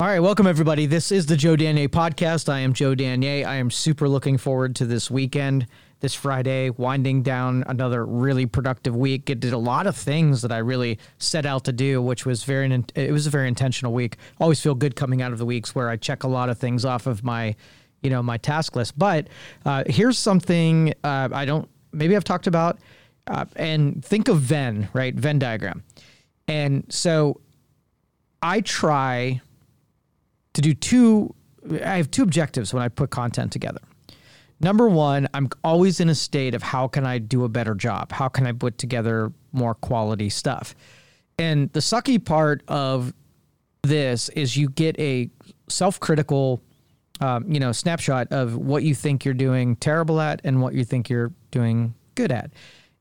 All right, welcome everybody. This is the Joe Danier podcast. I am Joe Danier. I am super looking forward to this weekend, this Friday, winding down another really productive week. It did a lot of things that I really set out to do, which was very it was a very intentional week. Always feel good coming out of the weeks where I check a lot of things off of my, you know, my task list. But uh, here's something uh, I don't maybe I've talked about, uh, and think of Venn, right? Venn diagram, and so I try to do two I have two objectives when I put content together. Number one, I'm always in a state of how can I do a better job? How can I put together more quality stuff? And the sucky part of this is you get a self-critical, um, you know, snapshot of what you think you're doing terrible at and what you think you're doing good at.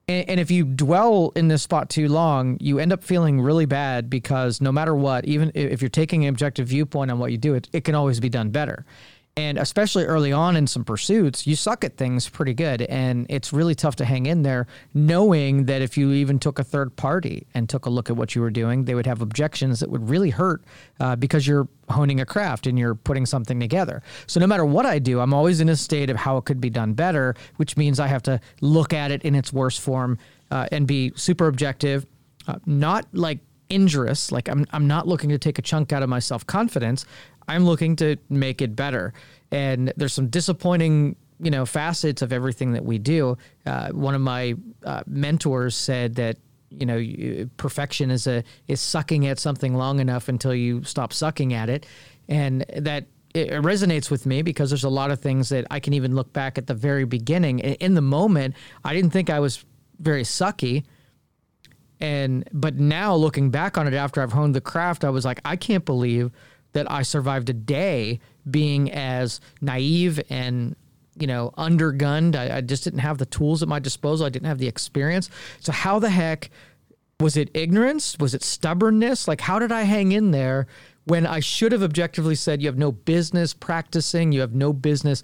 And, and if you dwell in this spot too long, you end up feeling really bad because no matter what, even if you're taking an objective viewpoint on what you do, it, it can always be done better. And especially early on in some pursuits, you suck at things pretty good. And it's really tough to hang in there knowing that if you even took a third party and took a look at what you were doing, they would have objections that would really hurt uh, because you're honing a craft and you're putting something together. So no matter what I do, I'm always in a state of how it could be done better, which means I have to look at it in its worst form uh, and be super objective, uh, not like injurious. Like I'm, I'm not looking to take a chunk out of my self confidence. I'm looking to make it better. And there's some disappointing, you know, facets of everything that we do. Uh, one of my uh, mentors said that you know perfection is a is sucking at something long enough until you stop sucking at it, and that it resonates with me because there's a lot of things that I can even look back at the very beginning. In the moment, I didn't think I was very sucky. And but now looking back on it after I've honed the craft, I was like, I can't believe that I survived a day being as naive and you know undergunned. I, I, just didn't have the tools at my disposal. I didn't have the experience. So how the heck was it ignorance? Was it stubbornness? Like how did I hang in there when I should have objectively said you have no business practicing, you have no business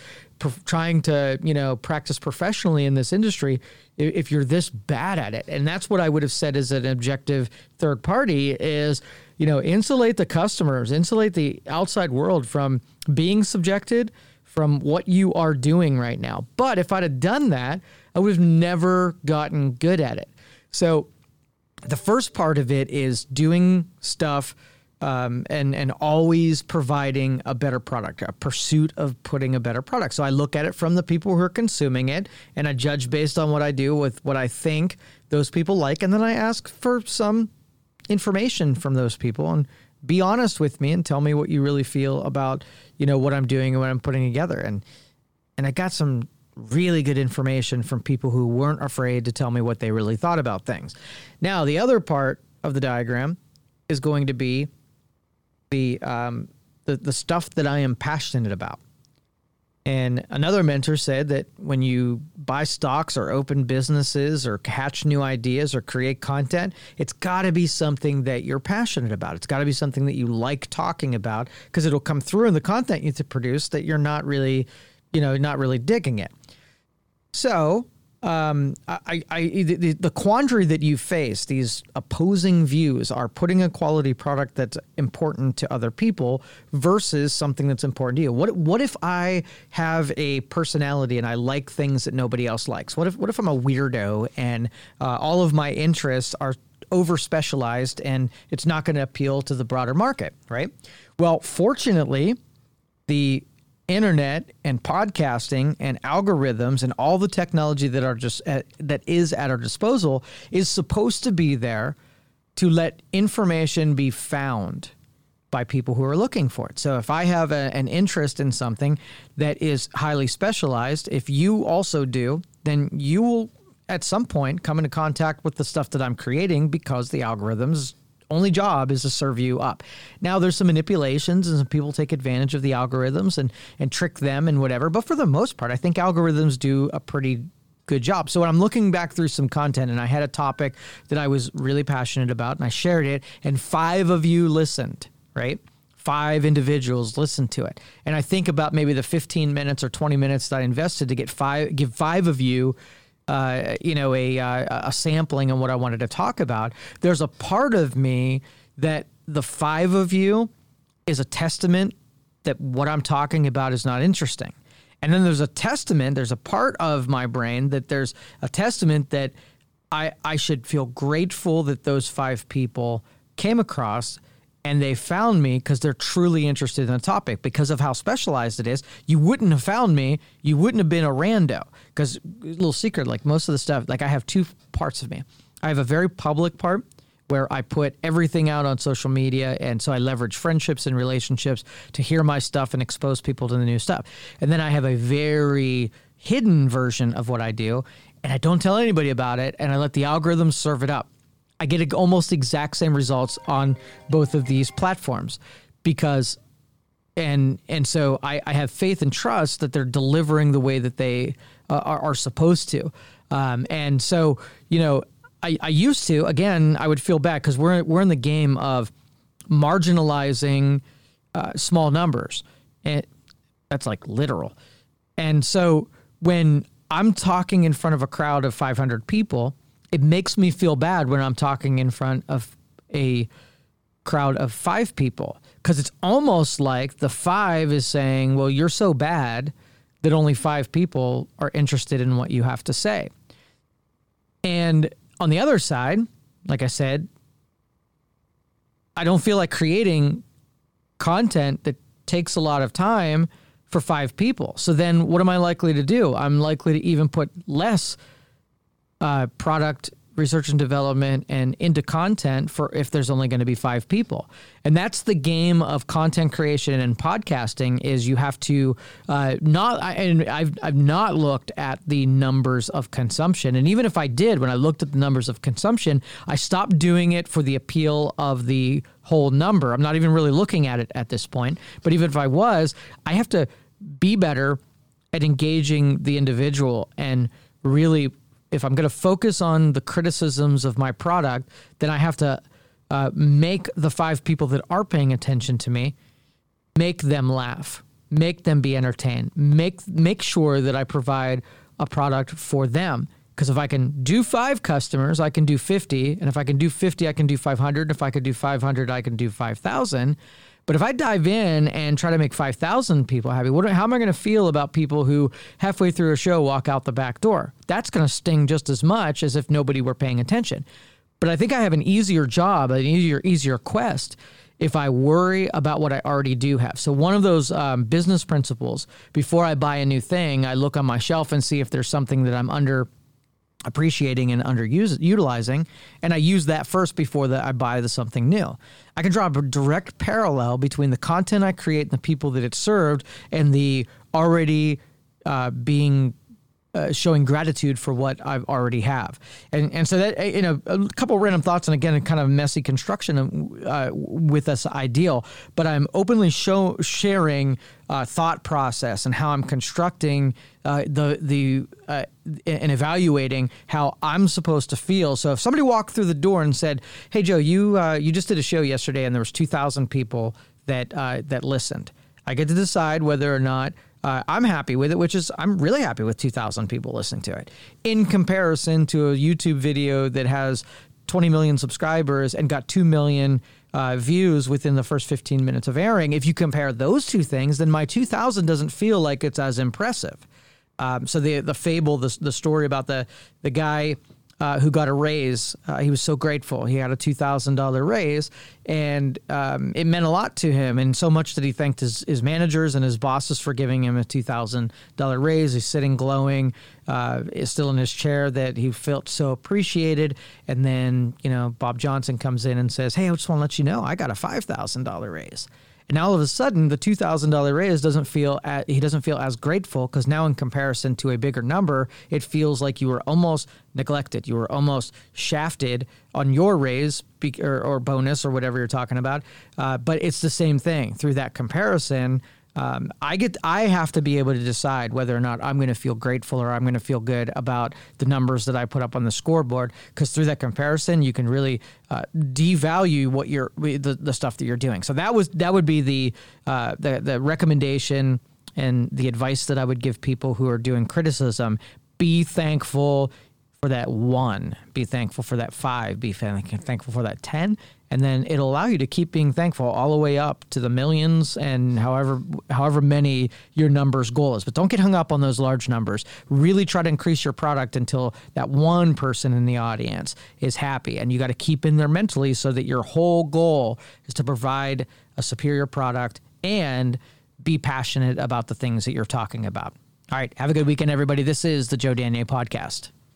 trying to you know practice professionally in this industry if you're this bad at it and that's what i would have said as an objective third party is you know insulate the customers insulate the outside world from being subjected from what you are doing right now but if i'd have done that i would have never gotten good at it so the first part of it is doing stuff um, and and always providing a better product, a pursuit of putting a better product. So I look at it from the people who are consuming it, and I judge based on what I do with what I think those people like, and then I ask for some information from those people and be honest with me and tell me what you really feel about you know what I'm doing and what I'm putting together. And and I got some really good information from people who weren't afraid to tell me what they really thought about things. Now the other part of the diagram is going to be the um, the the stuff that I am passionate about. And another mentor said that when you buy stocks or open businesses or catch new ideas or create content, it's got to be something that you're passionate about. It's got to be something that you like talking about because it'll come through in the content you to produce that you're not really, you know, not really digging it. So um, I, I, the, the quandary that you face, these opposing views, are putting a quality product that's important to other people versus something that's important to you. What what if I have a personality and I like things that nobody else likes? What if what if I'm a weirdo and uh, all of my interests are over specialized and it's not going to appeal to the broader market, right? Well, fortunately, the internet and podcasting and algorithms and all the technology that are just at, that is at our disposal is supposed to be there to let information be found by people who are looking for it. So if I have a, an interest in something that is highly specialized, if you also do, then you will at some point come into contact with the stuff that I'm creating because the algorithms only job is to serve you up. Now there's some manipulations and some people take advantage of the algorithms and and trick them and whatever, but for the most part I think algorithms do a pretty good job. So when I'm looking back through some content and I had a topic that I was really passionate about and I shared it and 5 of you listened, right? Five individuals listened to it. And I think about maybe the 15 minutes or 20 minutes that I invested to get five give 5 of you uh, you know, a, uh, a sampling on what I wanted to talk about, there's a part of me that the five of you is a testament that what I'm talking about is not interesting. And then there's a testament, there's a part of my brain that there's a testament that I, I should feel grateful that those five people came across and they found me because they're truly interested in the topic because of how specialized it is. You wouldn't have found me. You wouldn't have been a rando because little secret, like most of the stuff, like I have two parts of me. I have a very public part where I put everything out on social media. And so I leverage friendships and relationships to hear my stuff and expose people to the new stuff. And then I have a very hidden version of what I do. And I don't tell anybody about it. And I let the algorithms serve it up. I get almost exact same results on both of these platforms because and and so I, I have faith and trust that they're delivering the way that they uh, are, are supposed to. Um, and so you know I, I used to again I would feel bad because we're we're in the game of marginalizing uh, small numbers. And that's like literal. And so when I'm talking in front of a crowd of 500 people it makes me feel bad when I'm talking in front of a crowd of five people because it's almost like the five is saying well you're so bad that only five people are interested in what you have to say and on the other side, like I said, I don't feel like creating content that takes a lot of time for five people. So then what am I likely to do? I'm likely to even put less uh, product research and development and into content for if there's only going to be five people. And that's the game of content creation and podcasting is you have to uh, not I, and I've, I've not looked at the numbers of consumption. And even if i did when i looked at the numbers of consumption i stopped doing it for the appeal of the whole number. I'm not even really looking at it at this point. But even if i was i have to be better at engaging the individual and really if I'm going to focus on the criticisms of my product, then I have to uh, make the five people that are paying attention to me make them laugh, make them be entertained, make make sure that I provide a product for them. Because if I can do five customers, I can do 50. And if I can do 50, I can do 500. If I could do 500, I can do 5,000. But if I dive in and try to make 5,000 people happy, what, how am I going to feel about people who halfway through a show walk out the back door? That's going to sting just as much as if nobody were paying attention. But I think I have an easier job, an easier, easier quest if I worry about what I already do have. So, one of those um, business principles before I buy a new thing, I look on my shelf and see if there's something that I'm under appreciating and underutilizing and i use that first before that i buy the something new. I can draw a direct parallel between the content i create and the people that it served and the already uh, being uh, showing gratitude for what I've already have, and and so that you know a couple random thoughts, and again, a kind of messy construction uh, with this ideal, but I'm openly show sharing uh, thought process and how I'm constructing uh, the the uh, and evaluating how I'm supposed to feel. So if somebody walked through the door and said, "Hey Joe, you you just did a show yesterday, and there was 2,000 people that that listened," I get to decide whether or not uh, I'm happy with it, which is I'm really happy with 2,000 people listening to it in comparison to a YouTube video that has 20 million subscribers and got 2 million uh, views within the first 15 minutes of airing. If you compare those two things, then my 2,000 doesn't feel like it's as impressive. Um, so the the fable, the, the story about the the guy uh, who got a raise. Uh, he was so grateful. He had a two thousand dollar raise, and um, it meant a lot to him. And so much that he thanked his, his managers and his bosses for giving him a two thousand dollar raise. He's sitting glowing, uh, still in his chair. That he felt so appreciated. And then you know Bob Johnson comes in and says, "Hey, I just want to let you know I got a five thousand dollar raise." And all of a sudden, the two thousand dollar raise doesn't feel at, he doesn't feel as grateful because now, in comparison to a bigger number, it feels like you were almost neglected. You were almost shafted on your raise or, or bonus or whatever you're talking about. Uh, but it's the same thing through that comparison um, I get I have to be able to decide whether or not I'm going to feel grateful or I'm going to feel good about the numbers that I put up on the scoreboard because through that comparison you can really uh, devalue what you're the, the stuff that you're doing. So that was that would be the uh, the the recommendation and the advice that I would give people who are doing criticism. Be thankful for that one. Be thankful for that five. Be thankful for that ten, and then it'll allow you to keep being thankful all the way up to the millions and however however many your numbers goal is. But don't get hung up on those large numbers. Really try to increase your product until that one person in the audience is happy, and you got to keep in there mentally so that your whole goal is to provide a superior product and be passionate about the things that you're talking about. All right, have a good weekend, everybody. This is the Joe Danier podcast.